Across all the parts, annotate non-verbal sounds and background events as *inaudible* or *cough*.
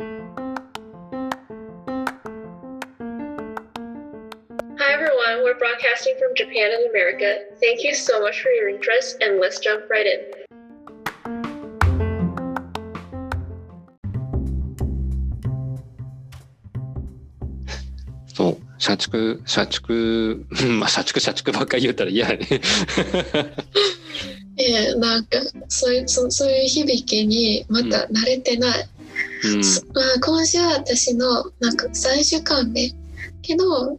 Hi everyone, we're broadcasting from Japan and America. Thank you so much for your interest and let's jump right in. そう社畜社畜うんまあ社畜社畜ばっかり言うたら嫌やねええなんかそういうそそういう響きにまた慣れてない、うんそまあ、今週は私のなんか3週間目。けど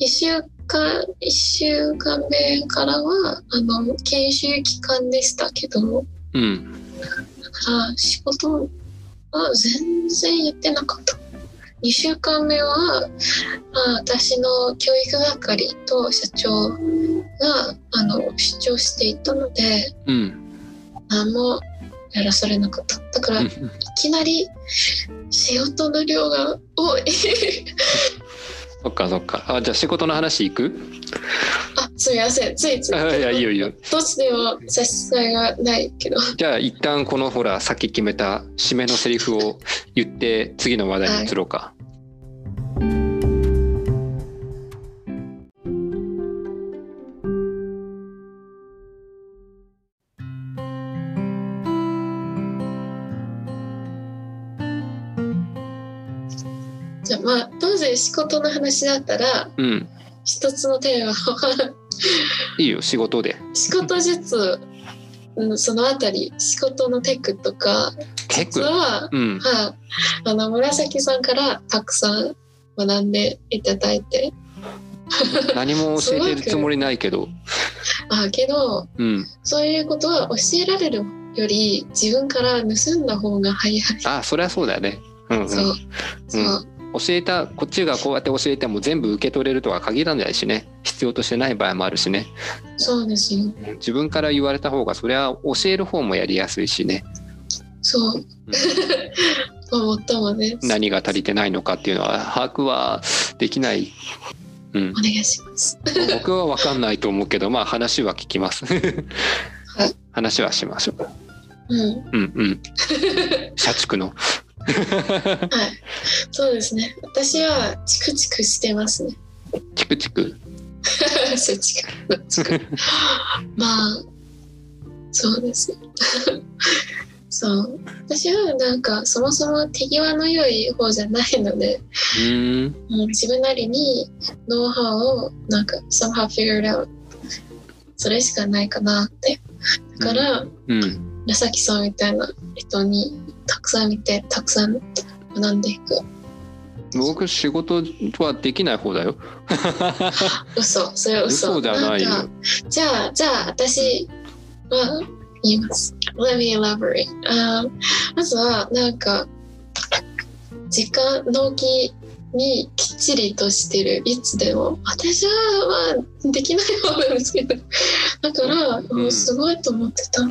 1週間1週間目からはあの研修期間でしたけど。うん。だから仕事は全然やってなかった。2週間目は、まあ、私の教育係と社長があの主張していたのでうん。何もやらされなかった。だからいきなり仕事の量が多い。*laughs* そっかそっか。あじゃあ仕事の話いく？あすみません。ついつい。あいやいいよいいよ。どっちでも差し支えがないけど。じゃあ一旦このほらさっき決めた締めのセリフを言って次の話題に移ろうか、じ仕事の話だったらうん。一つのテーマはいいよ仕事で。仕事術うんそのあたり仕事のテクとかテク？実は、うん。はい、あの紫さんからたくさん学んでいただいて。何も教えてるつもりないけど。*laughs* あけどうん。そういうことは教えられるより自分から盗んだ方が早い。あそりゃそうだよね。うんうん。そう。そう、教えたこっちがこうやって教えても全部受け取れるとは限らないしね。必要としてない場合もあるしね。そうですよ。自分から言われた方がそれは教える方もやりやすいしね。そう。思ったもんね何が足りてないのかっていうのは把握はできない、うん。お、願いします。僕は分かんないと思うけどまあ話は聞きます。はい。話はしましょう。うん。うんうん。社畜のはい。そうですね。私はチクチクしてますね。チクチク？*laughs* そうチク。チクまあそうです。ね *laughs* そう。私はなんかそもそも手際の良い方じゃないのでもう自分なりにノウハウをなんか somehow figured out それしかないかなってだから、うん。紫さんみたいな人にたくさん見てたくさん学んでいく。僕仕事はできない方だよ。*laughs* 嘘。それは嘘。嘘じゃないよ。じゃあじゃあ私は言います。Let me elaborate、あまずはなんか時間納期にきっちりとしてる。いつでも。私はまあできない方なんですけど。だから、うん。もうすごいと思ってた。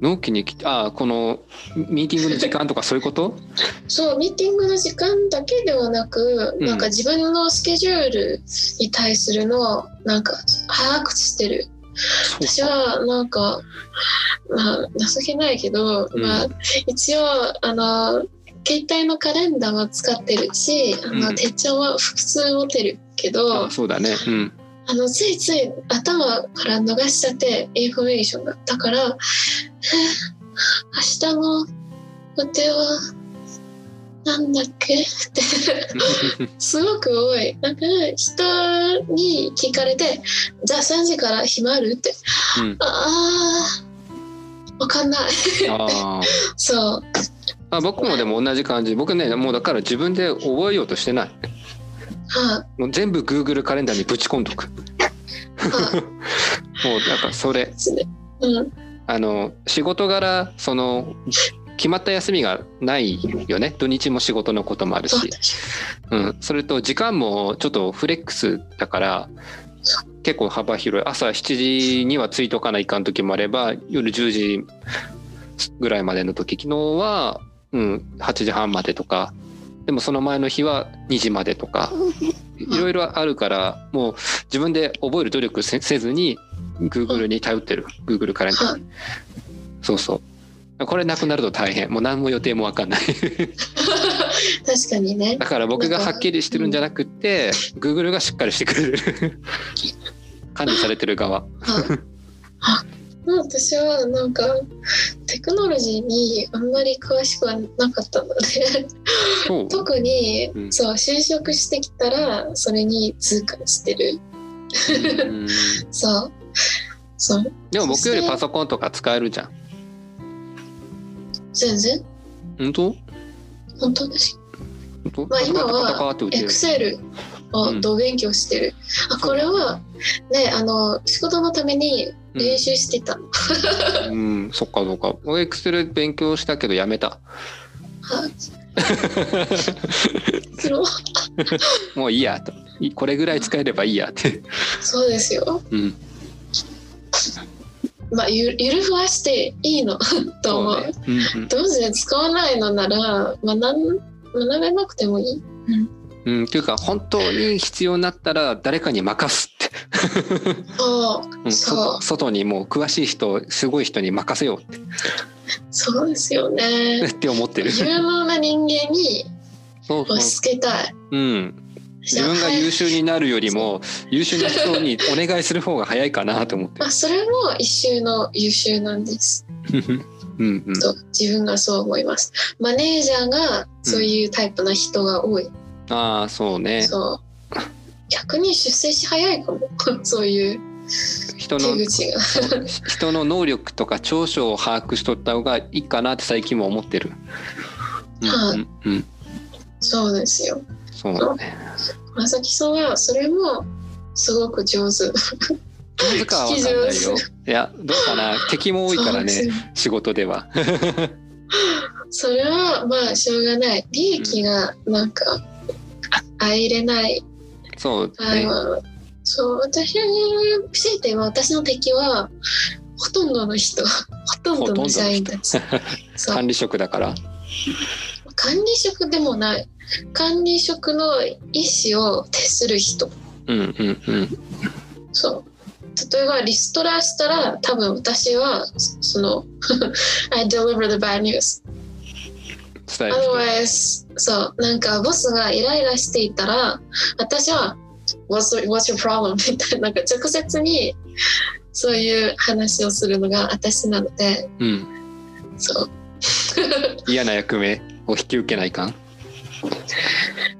納期に来てあこのミーティングの時間とかそういうこと？*laughs* そうミーティングの時間だけではなく、うん。なんか自分のスケジュールに対するのをなんか把握してる。私はなんか、まあ、情けないけど、うん。まあ、一応あの携帯のカレンダーは使ってるしあの、うん手帳は複数持ってるけどあそうだねうんあのついつい頭から逃しちゃってインフォメーションがだからえー明日の予定はなんだっけ？ってすごく多い。なんか人に聞かれて、じゃあ3時から暇ある？って。うんああ、わかんない。*laughs* そう。あ僕もでも同じ感じ。僕ねもうだから自分で覚えようとしてない。はもう全部 Google カレンダーにぶち込んどく。もあ、はうだからそれ。うん。あの仕事柄その決まった休みがないよね。土日も仕事のこともあるし。うん、それと時間もちょっとフレックスだから結構幅広い。朝7時には着いとかないかん時もあれば夜10時ぐらいまでの時昨日は、うん、8時半までとかでもその前の日は2時までとか *laughs* いろいろあるからもう自分で覚える努力せせずに Google に頼ってる。Google カレンダー。にそうそう。これなくなると大変。もう何も予定も分かんない。*laughs* 確かにね。だから僕がはっきりしてるんじゃなくて Google がしっかりしてくれる。*laughs* 管理されてる側ああ私はなんかテクノロジーにあんまり詳しくはなかったので特に、うん。そう就職してきたらそれに痛感してる。うん。*laughs* そう。そう。でも僕よりパソコンとか使えるじゃん。全然。本当？本当ですまあ今はエクセルをど勉強してる、あこれはねあの仕事のために練習してたの、*laughs* うん、そっかそっか。俺エクセル勉強したけどやめた。*laughs* もういいやと。いこれぐらい使えればいいやって。そうですようん。まあゆゆるふわしていいの *laughs* と思うそうね。うんどうせ使わないのなら学ん学べなくてもいい。うん。うん、っていうか本当に必要になったら誰かに任す。そううん、そうそ外にもう詳しい人すごい人に任せようってそうですよね。って思ってる。有能な人間に押し付けたい。うん。自分が優秀になるよりも優秀な人にお願いする方が早いかなと思ってまあ、それも一周の優秀なんです。る。うんうん。と自分がそう思います。マネージャーがそういうタイプな人が多い。ああそうね。そう。逆に出世し早いかも。*laughs* そういう人の。*laughs* 人の能力とか長所を把握しとった方がいいかなって最近も思ってる。うんはいうんうん、そうですよ。そうだね。まさきさんはそれもすごく上手。上手かは分かんないよ。いやどうかな敵も多いからね仕事では。*laughs* それはまあしょうがない。利益がなんか、あ入れない。そうあね。のそう、私、強いて言えば私の敵は、ほとんどの人、*laughs* ほとんどの社員たち。管理職だから。管理職でもない。管理職の意思を徹する人。うんうんうん。そう。例えばリストラしたら多分私はその *laughs* I deliver the bad news 伝える人。otherwise そうなんかボスがイライラしていたら私は What's, what's your problem? みたいななんか直接にそういう話をするのが私なのでうん。そう嫌な役目を引き受けないかん。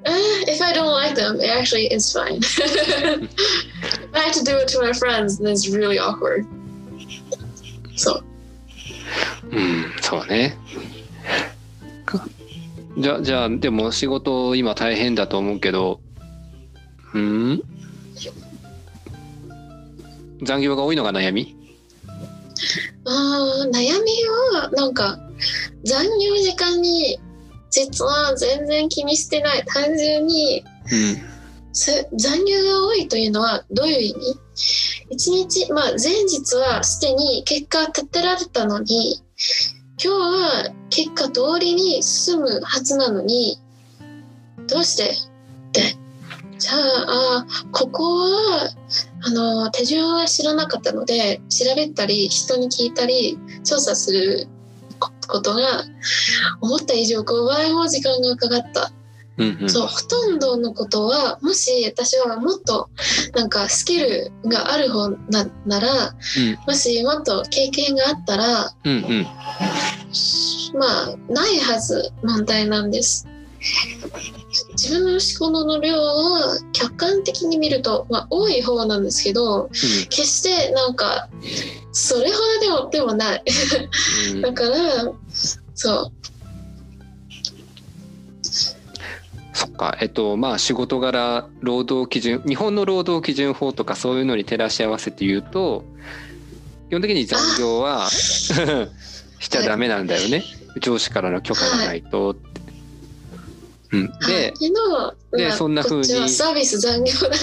Uh, if I don't like them, it actually is fine. if I have to do it to my friends, then it's really awkward. そう。うんそうね。か。じゃじゃあでも仕事今大変だと思うけど。うん？残業が多いのが悩み？あー悩みはなんか残業時間に実は全然気にしてない。単純にうん。す残業が多いというのはどういう意味？一日まあ前日はすでに結果立てられたのに今日は結果通りに進むはずなのにどうして？って。じゃああここはあの手順は知らなかったので調べたり人に聞いたり調査するこことが思った以上5倍も時間がかかった。うんうん。そうほとんどのことはもし私はもっとなんかスキルがある方なならもしもっと経験があったらうんうんまあないはず問題なんです。自分の仕事の量は客観的に見ると、まあ、多い方なんですけど決してなんかそれほどでもでもない。うん。だからそう。そっか。えっとまあ仕事柄労働基準日本の労働基準法とかそういうのに照らし合わせて言うと基本的に残業は *laughs* しちゃダメなんだよね、上司からの許可がないと。うん、でけどまあでそんな風にこっちはサービス残業だか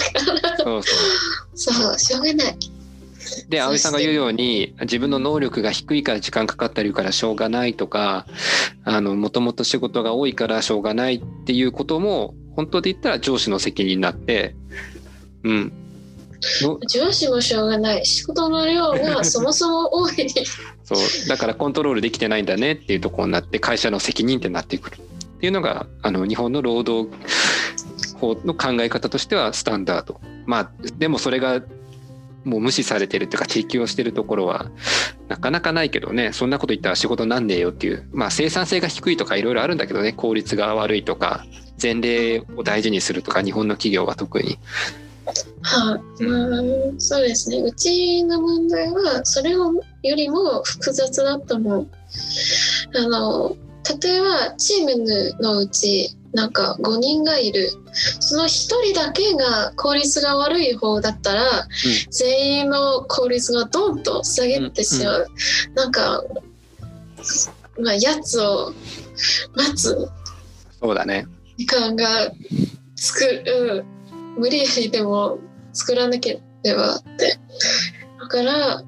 ら。*laughs* そうそう。そうしょうがない。で葵さんが言うように自分の能力が低いから時間かかったりからしょうがないとかあのもともと仕事が多いからしょうがないっていうことも本当で言ったら上司の責任になってうん。の上司もしょうがない。仕事の量がそもそも多いそうだからコントロールできてないんだねっていうところになって会社の責任ってなってくる。っていうのがあの日本の労働法の考え方としてはスタンダード。まあでもそれがもう無視されてるっていうか適用してるところはなかなかないけどね。そんなこと言ったら仕事なんねえよっていう。まあ生産性が低いとかいろいろあるんだけどね。効率が悪いとか前例を大事にするとか日本の企業は特に。はい、まあ、そうですね。うちの問題は、それよりも複雑だと思う。あの、例えば、チームのうち、なんか5人がいる。その1人だけが効率が悪い方だったら、全員の効率がどんと下げてしまう。なんか、まあ、やつを待つそうだね時間が作る、無理やりでも作らなければって。だから、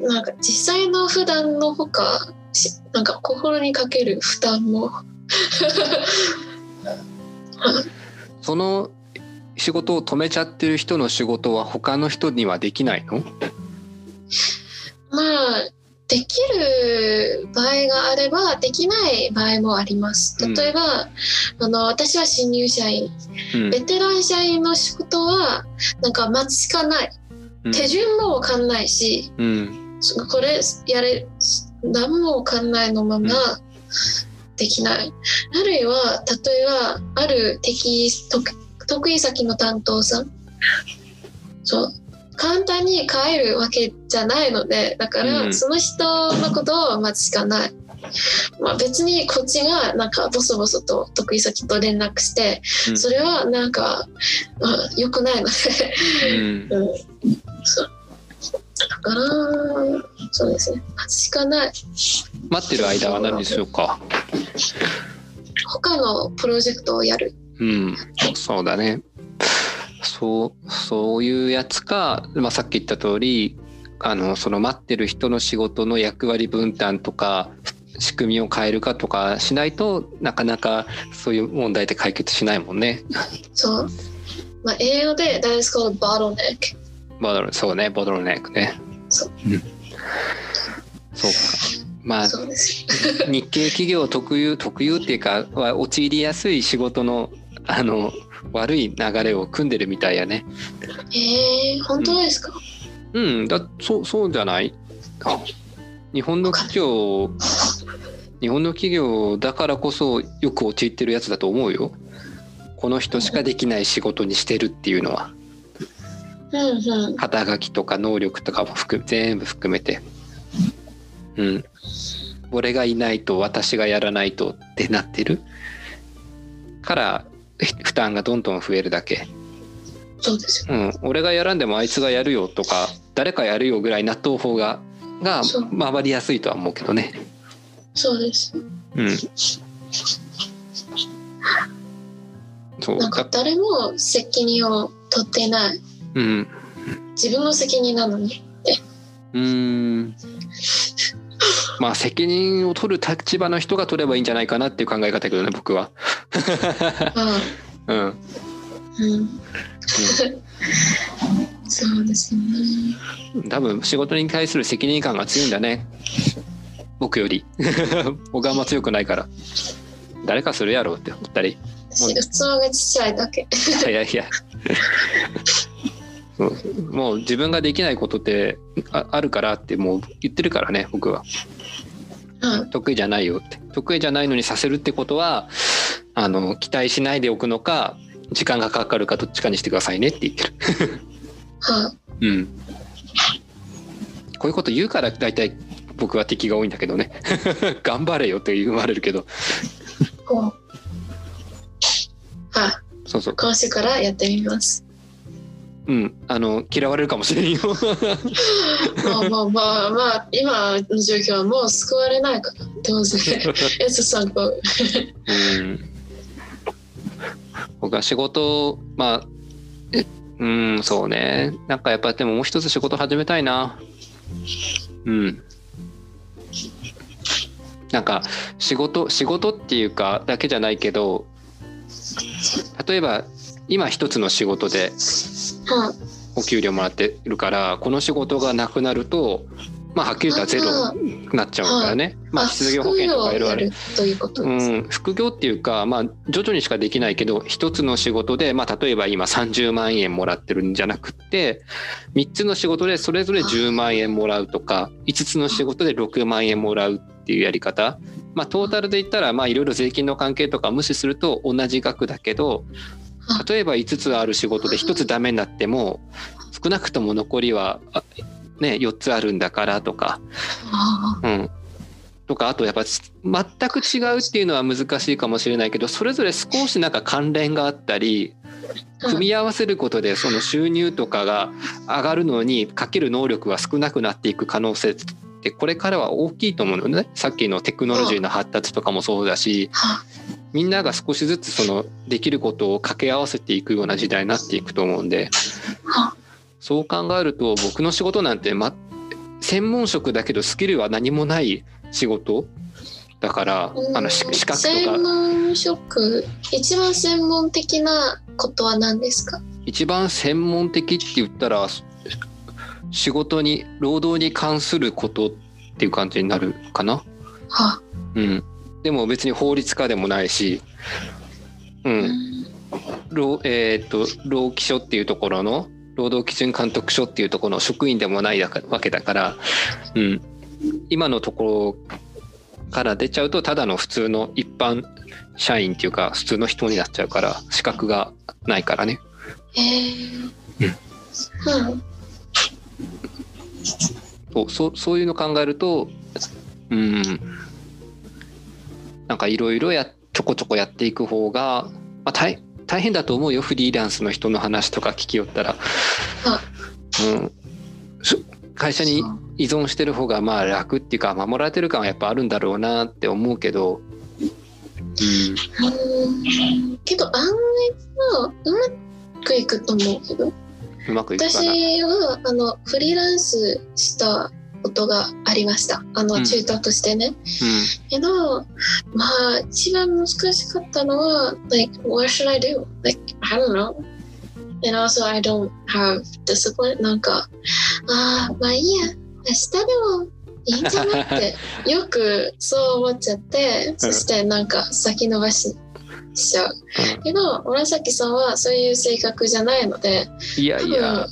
なんか実際の普段のほか、しなんか心にかける負担も。*laughs* その仕事を止めちゃってる人の仕事は他の人にはできないの？まあ、できる場合があれば、できない場合もあります。うん。例えば、あの、私は新入社員。うん。ベテラン社員の仕事は、なんか待つしかない。うん。手順もわかんないし、うん。これやれ何も考えのままできない、あるいは例えばある敵得得意先の担当さん。そう簡単に変えるわけじゃないのでだから、うん。その人のことを待つしかない、まあ、別にこっちがなんかボソボソと得意先と連絡して、うん。それはなんか、まあ、良くないので。うん。うん、そう。だから、そうですね。待つしかない。待ってる間は何でしょうか？他のプロジェクトをやる。うん。そうだねそうそういうやつか、まあ、さっき言った通りあのその待ってる人の仕事の役割分担とか仕組みを変えるかとかしないとなかなかそういう問題って解決しないもんね。そう。まあ、英語で That is called bottleneck。ボドルそうねボドルネックね。そううんそうかまあ。日系企業特有特有っていうかは陥りやすい仕事のあの悪い流れを組んでるみたいやね。えー、本当ですか、うんだそうそうじゃない？日本の企業日本の企業だからこそよく陥ってるやつだと思うよ。この人しかできない仕事にしてるっていうのはうんうん。肩書きとか能力とかも含全部含めて。うん。俺がいないと私がやらないとってなってる？からひ負担がどんどん増えるだけ。そうですよ。うん。俺がやらんでもあいつがやるよとか誰かやるよぐらい納豆法がが回りやすいとは思うけどね。そうですよ。うん。そうなんかだ誰も責任を取ってない。うん。自分の責任なのに。うーん。まあ責任を取る立場の人が取ればいいんじゃないかなっていう考え方だけどね僕は。あうん。あうん。そうですね。多分仕事に対する責任感が強いんだね僕より *laughs* 僕はあんま強くないから誰かするやろうって思ったり私器がちっちゃいだけ。いやいやもう自分ができないことってああるからってもう言ってるからね僕はうん。得意じゃないよって得意じゃないのにさせるってことはあの期待しないでおくのか時間がかかるかどっちかにしてくださいねって言ってる。はい。うん。こういうこと言うから大体僕は敵が多いんだけどね。*laughs* 頑張れよって言われるけど。こう。はい。そうそう。今週からやってみます。うん。あの嫌われるかもしれんよ。まあまあまあまあ今の状況はもう救われないから当然 It's a 参考うん僕は仕事まあえうんそうね。なんかやっぱでももう一つ仕事始めたいな。うん。なんか仕事仕事っていうかだけじゃないけど例えば今一つの仕事ではお給料もらってるからこの仕事がなくなるとまあはっきり言ったらゼロになっちゃうからね、まあ失業保険とかいろいろう。ん、副業っていうか、まあ、徐々にしかできないけど一つの仕事で、まあ、例えば今30万円もらってるんじゃなくって3つの仕事でそれぞれ10万円もらうとか5つの仕事で6万円もらうっていうやり方、まあ、トータルで言ったらまあいろいろ税金の関係とか無視すると同じ額だけど例えば5つある仕事で1つダメになっても少なくとも残りは、あね、4つあるんだからとか。あうん、とかあとやっぱ全く違うっていうのは難しいかもしれないけどそれぞれ少しなんか関連があったりー組み合わせることでその収入とかが上がるのにかける能力が少なくなっていく可能性ってこれからは大きいと思うのね。さっきのテクノロジーの発達とかもそうだしはみんなが少しずつそのできることを掛け合わせていくような時代になっていくと思うんで。はそう考えると僕の仕事なんて、ま、専門職だけどスキルは何もない仕事だからあのし資格とか。専門職。一番専門的なことは何ですか？一番専門的って言ったら仕事に労働に関することっていう感じになるかな。は。うん、でも別に法律家でもないし、う、うん。ん労えーっと労基署っていうところの労働基準監督署っていうところの職員でもないわけだから、うん、今のところから出ちゃうとただの普通の一般社員っていうか普通の人になっちゃうから資格がないからね。えー。うん。そうそうそういうの考えるとうん。なんかいろいろやちょこちょこやっていく方が、まあ、大大変だと思うよ。フリーランスの人の話とか聞きよったら。うん、し会社に依存してる方がまあ楽っていうか守られてる感はやっぱあるんだろうなって思うけど、うん。けど案外はうまくいくと思うけど。うん、うまくいくかな。私はあのフリーランスしたことがありました。あうんのチューターとしてね、けどまあ一番難しかったのは like what should I do? Like I don't know and also I don't have discipline. なんかああまあいいや。明日でもいいんじゃないって *laughs* よくそう思っちゃってそしてなんか先延ばししちゃう。うん。けど紫さんはそういう性格じゃないのでいやいや。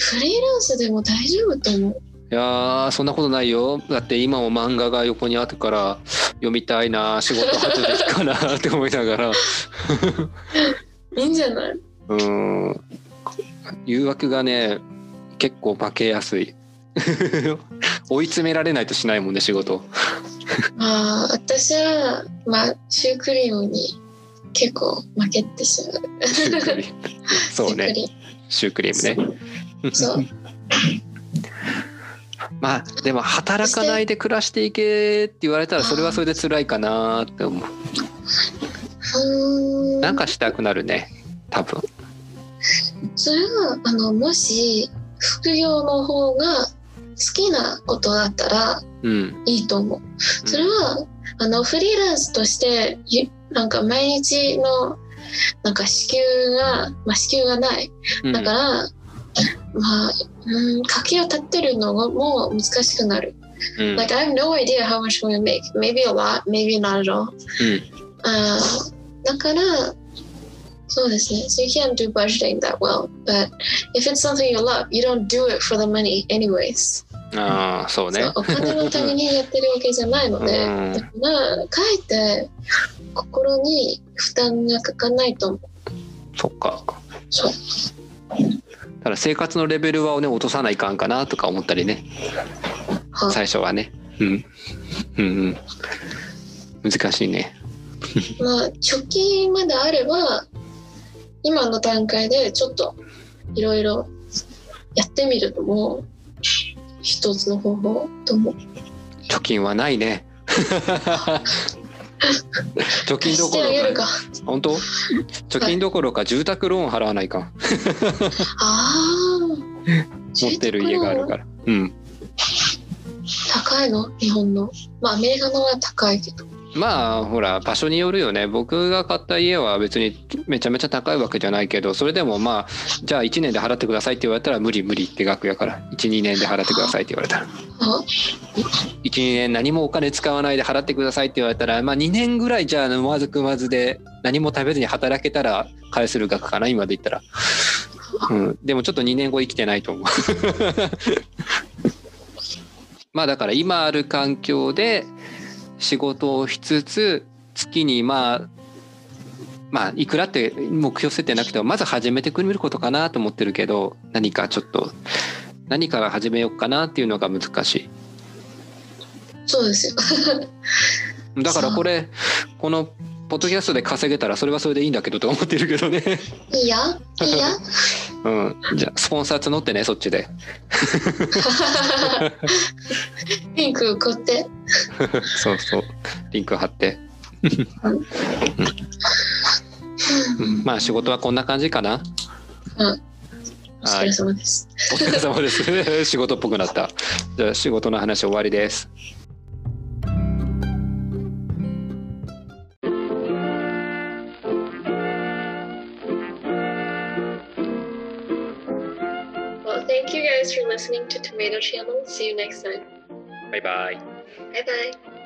フリーランスでも大丈夫と思う。いやーそんなことないよ。だって今も漫画が横にあるから読みたいな仕事後でいいかなって思いながら。*laughs* いいんじゃない？うん。誘惑がね結構負けやすい。*laughs* 追い詰められないとしないもんね仕事。*laughs* まあ私はまあシュークリームに結構負けてしまう。シュークリーム。*laughs* そうね。シュークリーム。ね。そう。まあでも働かないで暮らしていけって言われたらそれはそれで辛いかなって思う。なんかしたくなるね多分それはあのもし副業の方が好きなことだったらうんいいと思うそれはあのフリーランスとしてゆなんか毎日のなんか支給が、まあ、支給がないうんだから、まあ、うん、家計を立てるのがもう難しくなる。うん Like, I have no idea how much gonna make. Maybe a lot, maybe not at all. あーだから。So you can't do budgeting that well. But if it's something you love, you don't do it for the money anyways. うんああそうねそうお金のためにやってるわけじゃないので、うんだから、かえって心に負担がかかないと思う。そっかそう。ただ生活のレベルはね落とさないかんかなとか思ったりねはい最初はねうんうんうん難しいねまあ貯金まであれば今の段階でちょっといろいろやってみるのも一つの方法と思う。貯金はないね *laughs* 貯金どしころか。本当？貯金どころか住宅ローン払わないか *laughs* あ。持ってる家があるからうん高いの？日本の。まあアメリカのは高いけど。まあほら場所によるよね。僕が買った家は別にめちゃめちゃ高いわけじゃないけどそれでもまあじゃあ1年で払ってくださいって言われたら無理無理って額やから。12年で払ってくださいって言われたら。12年何もお金使わないで払ってくださいって言われたらまあ2年ぐらいじゃあ飲まず食わずで何も食べずに働けたら返せる額かな今で言ったら。うん、でもちょっと2年後生きてないと思う。*laughs* まあだから今ある環境で仕事をしつつ月にまあまあいくらって目標設定なくてもまず始めてくれることかなと思ってるけど何かちょっと何から始めようかなっていうのが難しいそうですよ。だからこれこのポッドキャストで稼げたらそれはそれでいいんだけどと思ってるけどね。いいやいいや。うん。じゃあスポンサー募ってねそっちで。ピンク買って。そうそう。リンク貼って。うん。まあ仕事はこんな感じかな。うん。お疲れはい様です。お疲れ様です。*laughs* 仕事っぽくなった。じゃあ仕事の話終わりです listening to Tomato Channel. See you next time. Bye bye. Bye bye.